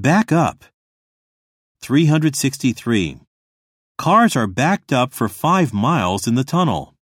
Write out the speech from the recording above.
Back up. 363. Cars are backed up for five miles in the tunnel.